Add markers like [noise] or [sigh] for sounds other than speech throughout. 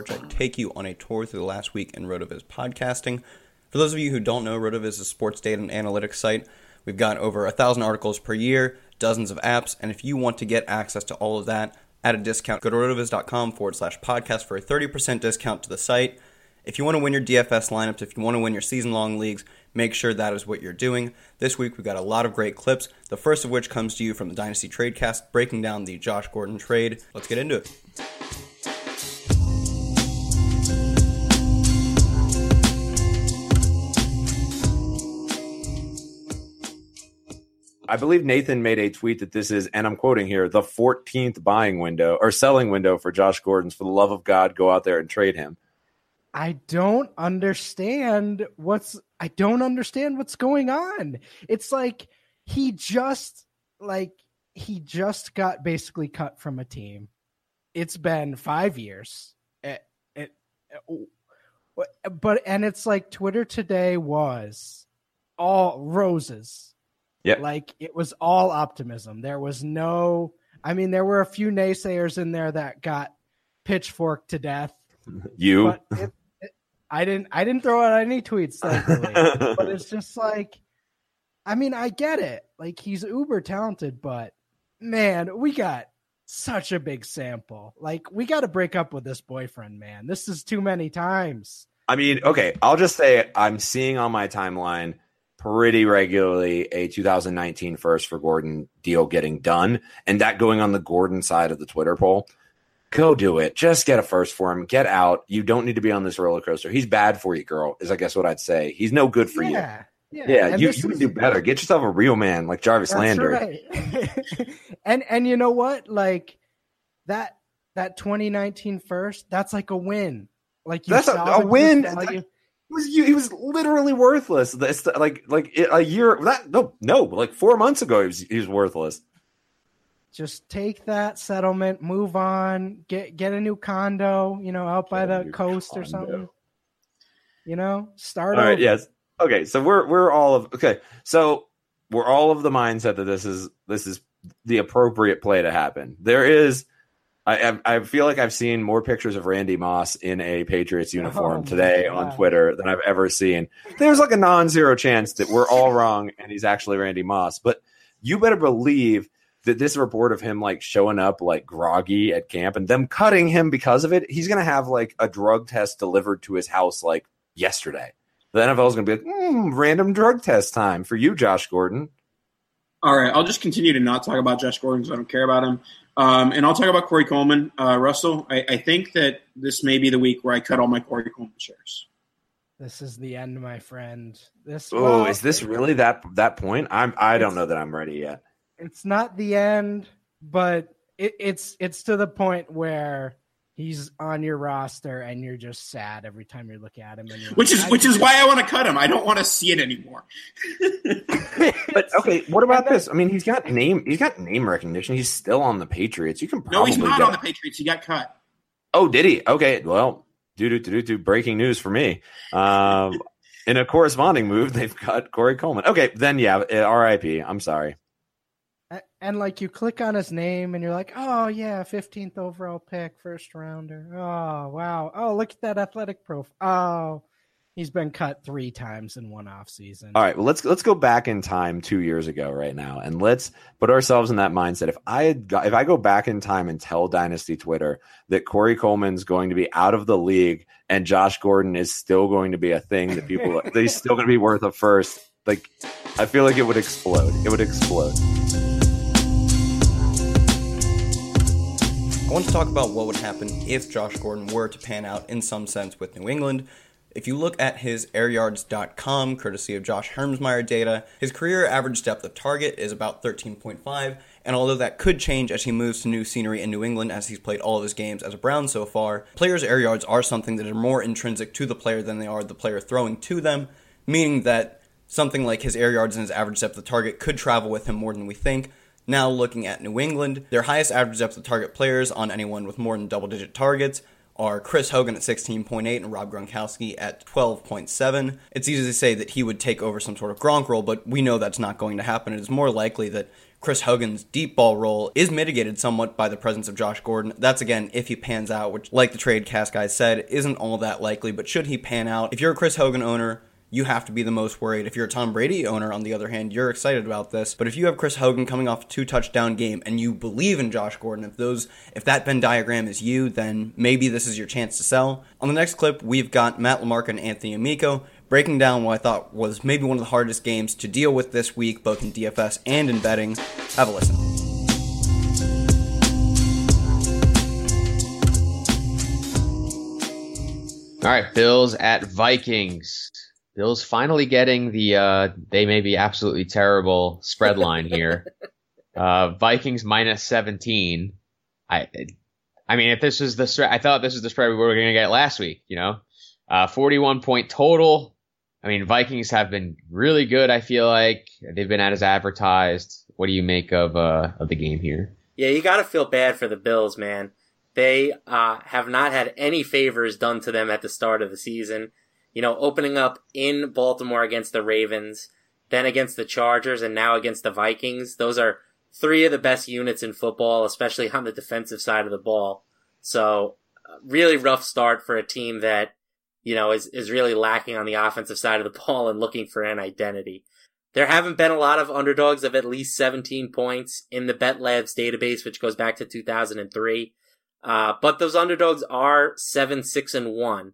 Kyle take you on a tour through the last week in RotoViz podcasting. For those of you who don't know, RotoViz is a sports data and analytics site. We've got over a thousand articles per year, dozens of apps, and if you want to get access to all of that at a discount, go to rotoviz.com forward slash podcast for a 30% discount to the site. If you want to win your DFS lineups, if you want to win your season long leagues, make sure that is what you're doing. This week we've got a lot of great clips, the first of which comes to you from the Dynasty Tradecast, breaking down the Josh Gordon trade. Let's get into it. I believe Nathan made a tweet that this is, and I'm quoting here, the 14th buying window or selling window for Josh Gordon's. For the love of God, go out there and trade him. I don't understand what's I don't understand what's going on. It's like he just like he just got basically cut from a team. It's been 5 years. Eh, eh, eh, it, it, but and it's like Twitter today was all roses. Yeah. Like it was all optimism. There was no I mean there were a few naysayers in there that got pitchforked to death. [laughs] You But it, it, I didn't. I didn't throw out any tweets, thankfully. [laughs] but it's just like, I mean, I get it. Like he's uber talented, but man, we got such a big sample. Like we got to break up with this boyfriend, man. This is too many times. I mean, okay, I'll just say I'm seeing on my timeline pretty regularly a 2019 first for Gordon deal getting done, and that going on the Gordon side of the Twitter poll. Go do it. Just get a first for him. Get out. You don't need to be on this roller coaster. He's bad for you, girl. Is I guess what I'd say. He's no good for yeah, you. Yeah, Yeah, you, you can do better. Get yourself a real man like Jarvis Landry. right. [laughs] and and you know what? Like that that 2019 first, that's like a win. Like you That's a- a win. value. He was you, he was literally worthless. The- like like a year that no no like four months ago he was he was worthless. just take that settlement, move on, get get a new condo, you know, out by the coast or something. You know, start All right. over. Yes. Okay. So we're we're all of okay. So we're all of the mindset that this is this is the appropriate play to happen. There is I, I feel like I've seen more pictures of Randy Moss in a Patriots uniform Oh, today my on Twitter than I've ever seen. There's like a non-zero chance that we're all wrong and he's actually Randy Moss, but you better believe that this report of him like showing up like groggy at camp and them cutting him because of it, he's gonna have like a drug test delivered to his house like yesterday. The NFL is gonna be like, mm, random drug test time for you, Josh Gordon. All right, I'll just continue to not talk about Josh Gordon because I don't care about him. Um, and I'll talk about Corey Coleman. Uh, Russell, I, I think that this may be the week where I cut all my Corey Coleman shares. This is the end, my friend. This. Oh, well, is this really that that point? I'm I don't know that I'm ready yet. It's not the end, but it, it's it's to the point where he's on your roster and you're just sad every time you look at him. And Which like, is which is why I want to cut him. I don't want to see it anymore. [laughs] But okay, what about this? I mean, he's got name he's got name recognition. He's still on the Patriots. You can probably no, he's not get- on the Patriots. He got cut. Oh, did he? Okay, well, do do do do do, breaking news for me. Um, in a corresponding move, they've got Corey Coleman. Okay, then yeah, uh, R.I.P. I'm sorry. And like you click on his name and you're like, oh yeah, 15th overall pick, first rounder. Oh wow. Oh look at that athletic profile. Oh, he's been cut three times in one off season. All right, well let's let's go back in time two years ago right now, and let's put ourselves in that mindset. If I had got, if I go back in time and tell Dynasty Twitter that Corey Coleman's going to be out of the league and Josh Gordon is still going to be a thing that people [laughs] he's still going to be worth a first, like I feel like it would explode. It would explode. I want to talk about what would happen if Josh Gordon were to pan out in some sense with New England. If you look at his airyards.com, courtesy of Josh Hermsmeyer data, his career average depth of target is about 13.5, and although that could change as he moves to new scenery in New England as he's played all of his games as a Brown so far, players' air yards are something that are more intrinsic to the player than they are the player throwing to them, meaning that something like his air yards and his average depth of target could travel with him more than we think. Now, looking at New England, their highest average depth of target players on anyone with more than double digit targets are Chris Hogan at 16.8 and Rob Gronkowski at 12.7. It's easy to say that he would take over some sort of Gronk role, but we know that's not going to happen. It is more likely that Chris Hogan's deep ball role is mitigated somewhat by the presence of Josh Gordon. That's again if he pans out, which, like the trade cast guys said, isn't all that likely. But should he pan out, if you're a Chris Hogan owner, you have to be the most worried. If you're a Tom Brady owner, on the other hand, you're excited about this. But if you have Chris Hogan coming off a two touchdown game and you believe in Josh Gordon, if those if that Venn diagram is you, then maybe this is your chance to sell. On the next clip, we've got Matt Lamarca and Anthony Amico breaking down what I thought was maybe one of the hardest games to deal with this week, both in DFS and in betting. Have a listen. All right, Bills at Vikings. Bills finally getting the uh, they may be absolutely terrible spread line here. [laughs] uh, Vikings minus 17. I I mean, if this was the spread, I thought this was the spread we were going to get last week. You know, uh, 41 point total. I mean, Vikings have been really good. I feel like they've been as advertised. What do you make of uh, of the game here? Yeah, you got to feel bad for the Bills, man. They uh, have not had any favors done to them at the start of the season. You know, opening up in Baltimore against the Ravens, then against the Chargers, and now against the Vikings. Those are three of the best units in football, especially on the defensive side of the ball. So, uh, really rough start for a team that, you know, is, is really lacking on the offensive side of the [laughs] ball and looking for an identity. There haven't been a lot of underdogs of at least 17 points in the Bet Labs database, which goes back to 2003. Uh, but those underdogs are 7, 6, and 1.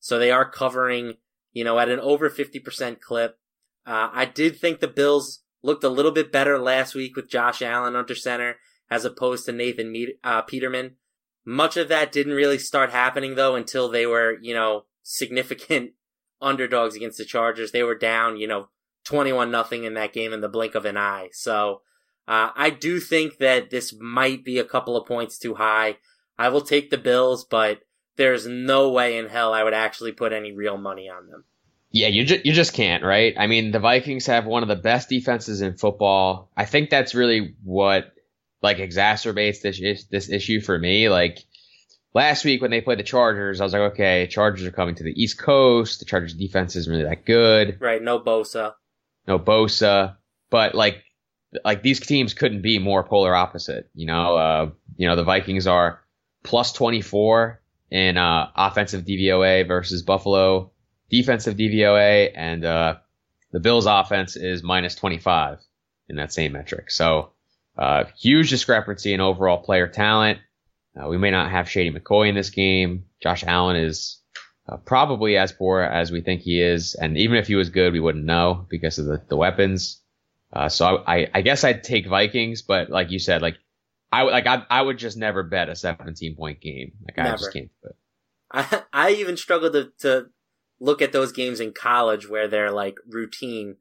So they are covering, you know, at an over 50% clip. Uh, I did think the Bills looked a little bit better last week with Josh Allen under center as opposed to Nathan uh, Peterman. Much of that didn't really start happening though until they were, you know, significant [laughs] underdogs against the Chargers. They were down, you know, 21 nothing in that game in the blink of an eye. So, uh, I do think that this might be a couple of points too high. I will take the Bills, but there's no way in hell I would actually put any real money on them. Yeah, you ju- you just can't, right? I mean, the Vikings have one of the best defenses in football. I think that's really what like exacerbates this is- this issue for me. Like last week when they played the Chargers, I was like, okay, Chargers are coming to the East Coast. The Chargers defense isn't really that good. Right? No Bosa. No Bosa, but like like these teams couldn't be more polar opposite. You know, uh, you know the Vikings are plus 24 in uh, offensive DVOA versus Buffalo defensive DVOA, and uh, the Bills' offense is minus 25 in that same metric. So uh, huge discrepancy in overall player talent. Uh, we may not have Shady McCoy in this game. Josh Allen is uh, probably as poor as we think he is, and even if he was good, we wouldn't know because of the, the weapons. Uh, so I, I, I guess I'd take Vikings, but like you said, like I like I, I would just never bet a 17 point game. Like I just can't do it. I I even struggle to to look at those games in college where they're like routine.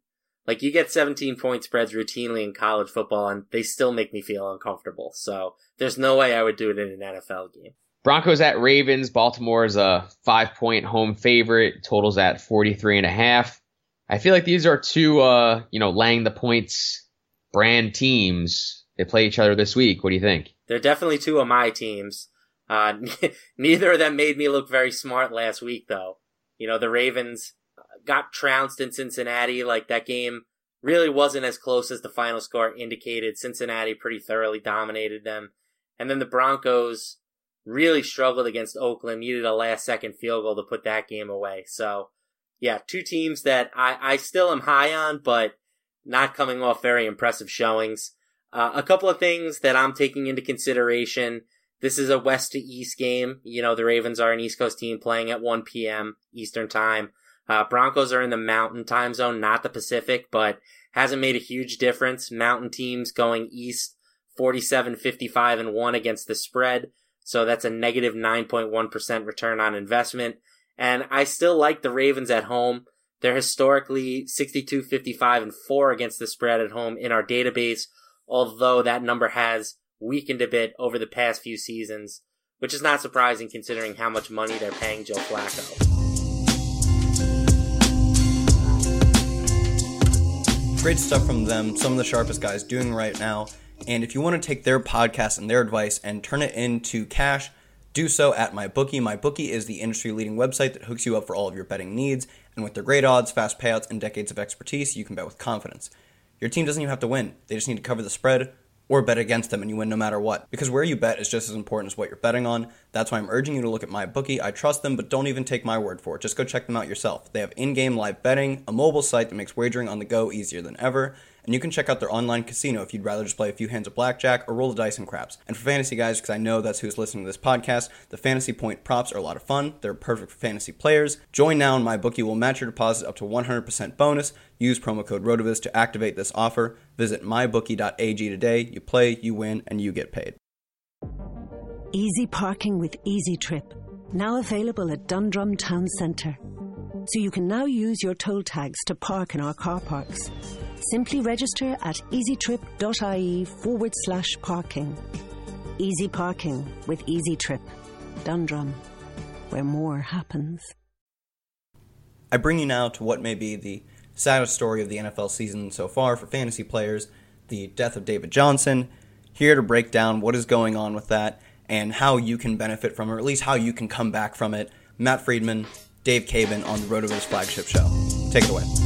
Like you get 17 point spreads routinely in college football and they still make me feel uncomfortable. So there's no way I would do it in an NFL game. Broncos at Ravens. Baltimore is a five point home favorite. Totals at 43 and a half. I feel like these are two, uh, you know, laying the points brand teams. They play each other this week. What do you think? They're definitely two of my teams. Uh, [laughs] neither of them made me look very smart last week, though. You know, the Ravens got trounced in Cincinnati. Like that game really wasn't as close as the final score indicated. Cincinnati pretty thoroughly dominated them. And then the Broncos really struggled against Oakland, needed a last second field goal to put that game away. So, yeah, two teams that I, I still am high on, but not coming off very impressive showings. Uh, a couple of things that I'm taking into consideration. This is a west to east game. You know, the Ravens are an East Coast team playing at 1 p.m. Eastern time. Uh, Broncos are in the mountain time zone, not the Pacific, but hasn't made a huge difference. Mountain teams going east 47, 55 and 1 against the spread. So that's a negative 9.1 return on investment. And I still like the Ravens at home. They're historically 62, 55 and 4 against the spread at home in our database, although that number has weakened a bit over the past few seasons, which is not surprising considering how much money they're paying Joe Flacco. Great stuff from them, some of the sharpest guys doing right now. And if you want to take their podcast and their advice and turn it into cash, do so at MyBookie. MyBookie is the industry leading website that hooks you up for all of your betting needs. And with their great odds, fast payouts, and decades of expertise, you can bet with confidence. Your team doesn't even have to win, they just need to cover the spread or bet against them and you win no matter what. Because where you bet is just as important as what you're betting on. That's why I'm urging you to look at my bookie. I trust them, but don't even take my word for it. Just go check them out yourself. They have in-game live betting, a mobile site that makes wagering on the go easier than ever, and you can check out their online casino if you'd rather just play a few hands of blackjack or roll the dice and craps. And for fantasy guys, because I know that's who's listening to this podcast, the fantasy point props are a lot of fun. They're perfect for fantasy players. Join now and my bookie will match your deposit up to 100% bonus. Use promo code ROTOVIZ to activate this offer. Visit mybookie.ag today. You play, you win, and you get paid. Easy parking with Easy Trip. Now available at Dundrum Town Centre. So you can now use your toll tags to park in our car parks. Simply register at easytrip.ie forward slash parking. Easy parking with Easy Trip. Dundrum, where more happens. I bring you now to what may be the saddest story of the NFL season so far for fantasy players the death of David Johnson. Here to break down what is going on with that and how you can benefit from it, or at least how you can come back from it. Matt Friedman, Dave Caban on the Rotoviz flagship show. Take it away.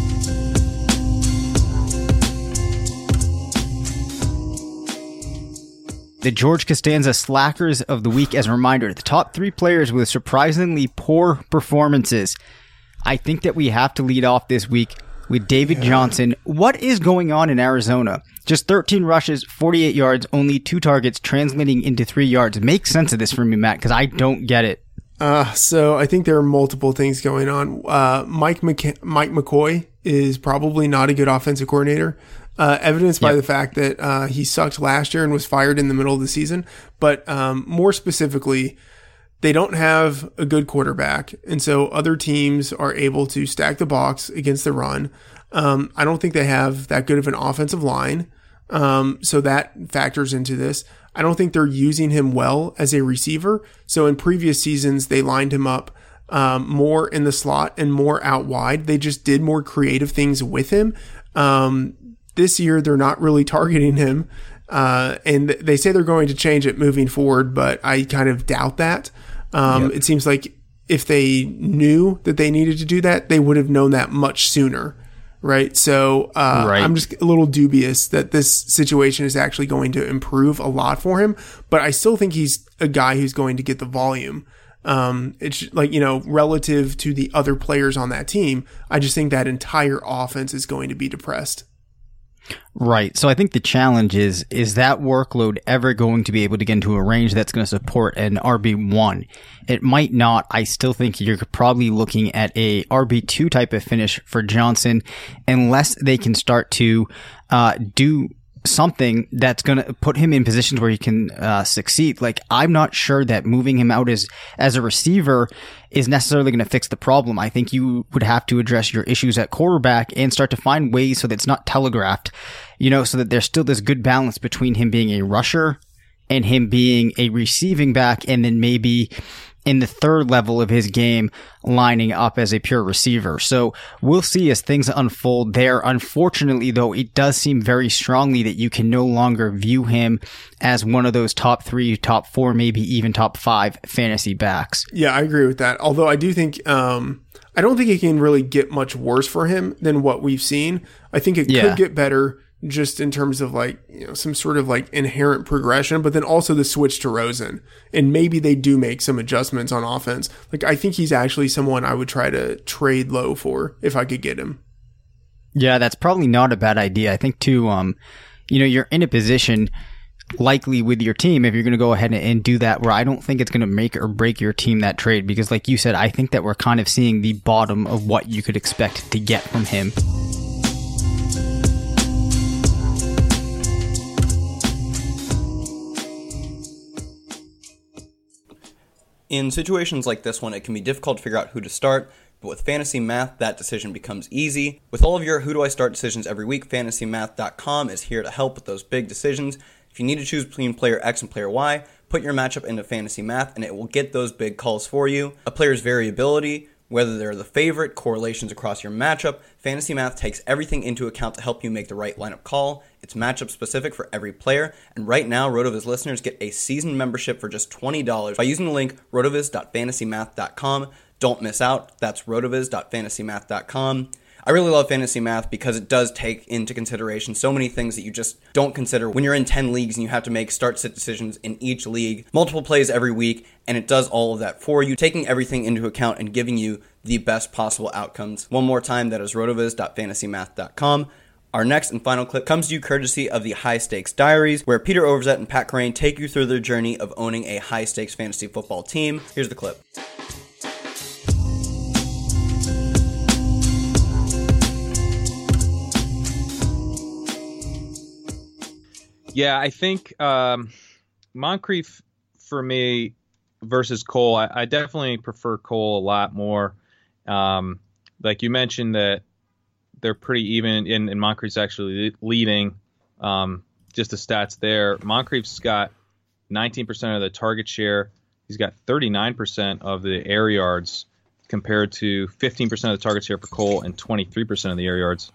The George Costanza Slackers of the Week as a reminder the top three players with surprisingly poor performances. I think that we have to lead off this week with David Johnson. What is going on in Arizona? Just 13 rushes, 48 yards, only two targets, translating into three yards. Make sense of this for me, Matt, because I don't get it. Uh, so I think there are multiple things going on. Uh, Mike McC- Mike McCoy is probably not a good offensive coordinator, uh, evidenced by the fact that uh, he sucked last year and was fired in the middle of the season. But um, more specifically, they don't have a good quarterback, and so other teams are able to stack the box against the run. Um, I don't think they have that good of an offensive line, um, so that factors into this. I don't think they're using him well as a receiver. So in previous seasons, they lined him up um, more in the slot and more out wide. They just did more creative things with him. This year, they're not really targeting him. Uh, and they say they're going to change it moving forward, but I kind of doubt that. Um, It seems like if they knew that they needed to do that, they would have known that much sooner right? So uh, Right. I'm just a little dubious that this situation is actually going to improve a lot for him. But I still think he's a guy who's going to get the volume. Um, it's like you know, relative to the other players on that team, I just think that entire offense is going to be depressed. Right. So I think the challenge is is that workload ever going to be able to get into a range that's going to support an RB1? It might not. I still think you're probably looking at a RB2 type of finish for Johnson unless they can start to uh, do something that's going to put him in positions where he can uh, succeed. Like I'm not sure that moving him out as as a receiver is necessarily going to fix the problem. I think you would have to address your issues at quarterback and start to find ways so that it's not telegraphed, you know, so that there's still this good balance between him being a rusher and him being a receiving back and then maybe in the third level of his game lining up as a pure receiver. So we'll see as things unfold there. Unfortunately, though, it does seem very strongly that you can no longer view him as one of those top three, top four, maybe even top five fantasy backs. Yeah, I agree with that. Although I do think um, I don't think it can really get much worse for him than what we've seen. I think it Yeah. could get better just in terms of like you know some sort of like inherent progression, but then also the switch to Rosen, and maybe they do make some adjustments on offense. Like I think he's actually someone I would try to trade low for if I could get him. Yeah, that's probably not a bad idea. I think too, um, you know, you're in a position likely with your team if you're going to go ahead and, do that where I don't think it's going to make or break your team that trade because like you said, I think that we're kind of seeing the bottom of what you could expect to get from him. In situations like this one, it can be difficult to figure out who to start, but with Fantasy Math, that decision becomes easy. With all of your Who Do I Start decisions every week, FantasyMath.com is here to help with those big decisions. If you need to choose between player X and player Y, put your matchup into Fantasy Math and it will get those big calls for you. A player's variability, whether they're the favorite, correlations across your matchup, Fantasy Math takes everything into account to help you make the right lineup call. It's matchup specific for every player, and right now, RotoViz listeners get a season membership for just $20 by using the link rotoviz.fantasymath.com. Don't miss out. That's rotoviz.fantasymath.com. I really love fantasy math because it does take into consideration so many things that you just don't consider when you're in 10 leagues and you have to make start sit decisions in each league, multiple plays every week, and it does all of that for you, taking everything into account and giving you the best possible outcomes. One more time, that is rotoviz.fantasymath.com. Our next and final clip comes to you courtesy of the High Stakes Diaries, where Peter Overzet and Pat Crane take you through their journey of owning a high stakes fantasy football team. Here's the clip. Yeah, I think um, Moncrief for me versus Cole, I, I definitely prefer Cole a lot more. Um, like you mentioned that they're pretty even, and, and Moncrief's actually leading. Um, just the stats there. Moncrief's got 19% of the target share. He's got 39% of the air yards compared to 15% of the target share for Cole and 23% of the air yards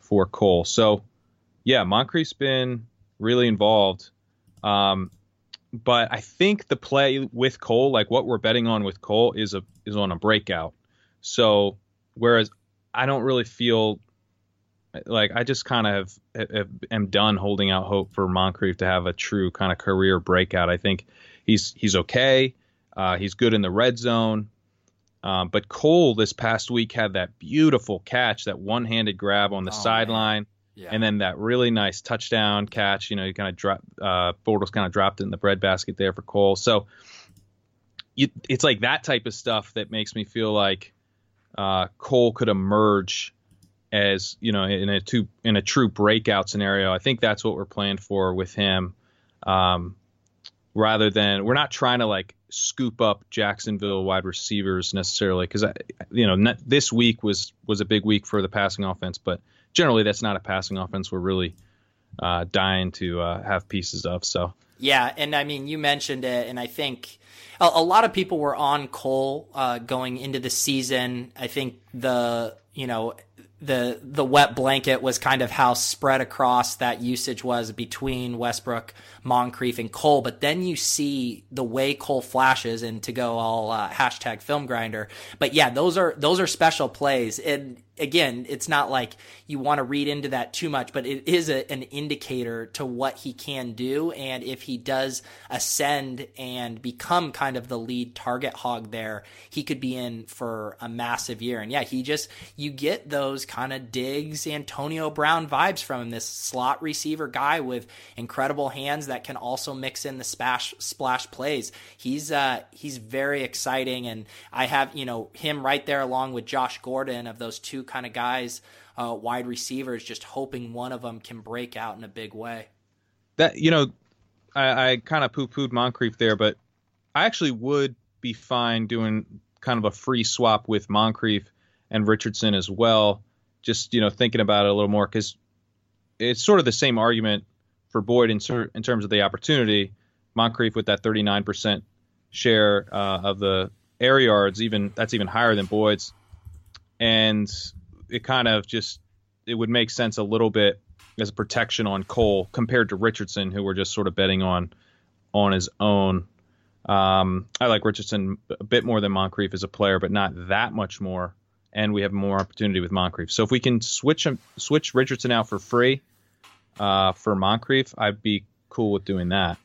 for Cole. So, yeah, Moncrief's been really involved. Um, but I think the play with Cole, like what we're betting on with Cole, is a is on a breakout. So whereas I don't really feel like I just kind of have, have, am done holding out hope for Moncrief to have a true kind of career breakout. I think he's he's okay. Uh, he's good in the red zone. Um, but Cole this past week had that beautiful catch, that one-handed grab on the Oh, sideline, Yeah. and then that really nice touchdown catch. You know, you kind of drop uh, Bortles kind of dropped it in the breadbasket there for Cole. So you, it's like that type of stuff that makes me feel like uh, Cole could emerge as you know in a two in a true breakout scenario. I think that's what we're playing for with him. Um, rather than we're not trying to like scoop up Jacksonville wide receivers necessarily because I, you know not, this week was was a big week for the passing offense, but generally that's not a passing offense we're really uh, dying to uh, have pieces of. So Yeah, and I mean, you mentioned it, and I think a, a lot of people were on Cole uh, going into the season. I think the you know the the wet blanket was kind of how spread across that usage was between Westbrook, Moncrief, and Cole. But then you see the way Cole flashes, and to go all uh, hashtag film grinder. But yeah, those are those are special plays, and again, it's not like you want to read into that too much, but it is a, an indicator to what he can do. And if he does ascend and become kind of the lead target hog there, he could be in for a massive year. And yeah, he just, you get those kind of digs Antonio Brown vibes from him, this slot receiver guy with incredible hands that can also mix in the splash, splash plays. He's, uh, he's very exciting. And I have, you know, him right there along with Josh Gordon of those two kind of guys, uh, wide receivers, just hoping one of them can break out in a big way. That you know, I, I kind of poo pooed Moncrief there, but I actually would be fine doing kind of a free swap with Moncrief and Richardson as well. Just you know, thinking about it a little more because it's sort of the same argument for Boyd in, in terms of the opportunity. Moncrief with that 39% share uh, of the air yards, even that's even higher than Boyd's, and it kind of just it would make sense a little bit as a protection on Cole compared to Richardson, who we're just sort of betting on on his own. Um, I like Richardson a bit more than Moncrief as a player, but not that much more. And we have more opportunity with Moncrief. So if we can switch switch Richardson out for free uh, for Moncrief, I'd be cool with doing that.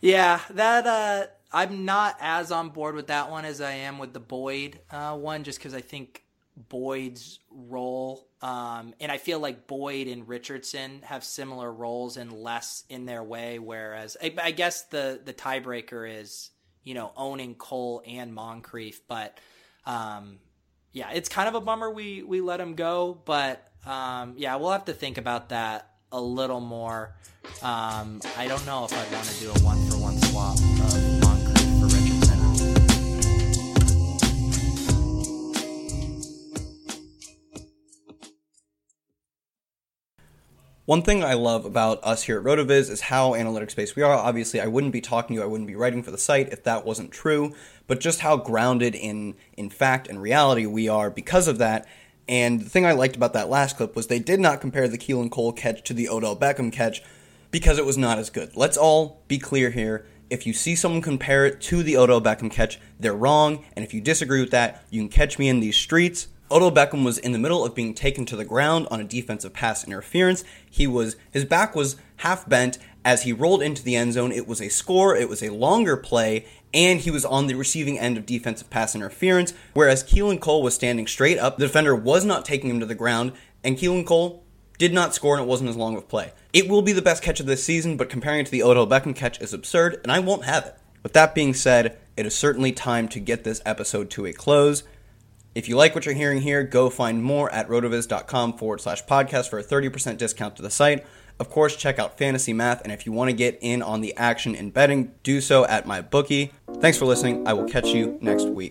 Yeah, that uh, I'm not as on board with that one as I am with the Boyd uh, one, just because I think Boyd's role. Um, and I feel like Boyd and Richardson have similar roles and less in their way. Whereas I, I guess the the tiebreaker is you know owning Cole and Moncrief, but um, yeah, it's kind of a bummer we we let him go. But um, yeah, we'll have to think about that a little more. Um, I don't know if I'd want to do a one for one swap One thing I love about us here at Rotoviz is how analytics based we are. Obviously, I wouldn't be talking to you, I wouldn't be writing for the site if that wasn't true, but just how grounded in in fact and reality we are because of that. And the thing I liked about that last clip was they did not compare the Keelan Cole catch to the Odell Beckham catch because it was not as good. Let's all be clear here. If you see someone compare it to the Odell Beckham catch, they're wrong. And if you disagree with that, you can catch me in these streets. Odell Beckham was in the middle of being taken to the ground on a defensive pass interference. He was his back was half bent as he rolled into the end zone. It was a score, it was a longer play, and he was on the receiving end of defensive pass interference, whereas Keelan Cole was standing straight up. The defender was not taking him to the ground, and Keelan Cole did not score and it wasn't as long of a play. It will be the best catch of this season, but comparing it to the Odell Beckham catch is absurd, and I won't have it. With that being said, it is certainly time to get this episode to a close. If you like what you're hearing here, go find more at rotoviz.com forward slash podcast for a 30% discount to the site. Of course, check out Fantasy Math, and if you want to get in on the action in betting, do so at my bookie. Thanks for listening. I will catch you next week.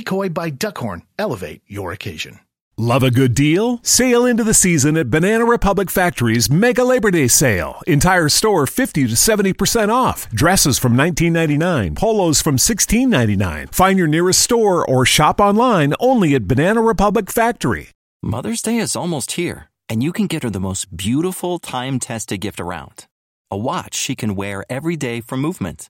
by Duckhorn elevate your occasion. Love a good deal? Sail into the season at Banana Republic Factory's Mega Labor Day Sale. Entire store 50 to 70% off. Dresses from $19.99, polos from $16.99. Find your nearest store or shop online only at Banana Republic Factory. Mother's Day is almost here, and you can get her the most beautiful time tested gift around a watch she can wear every day for movement.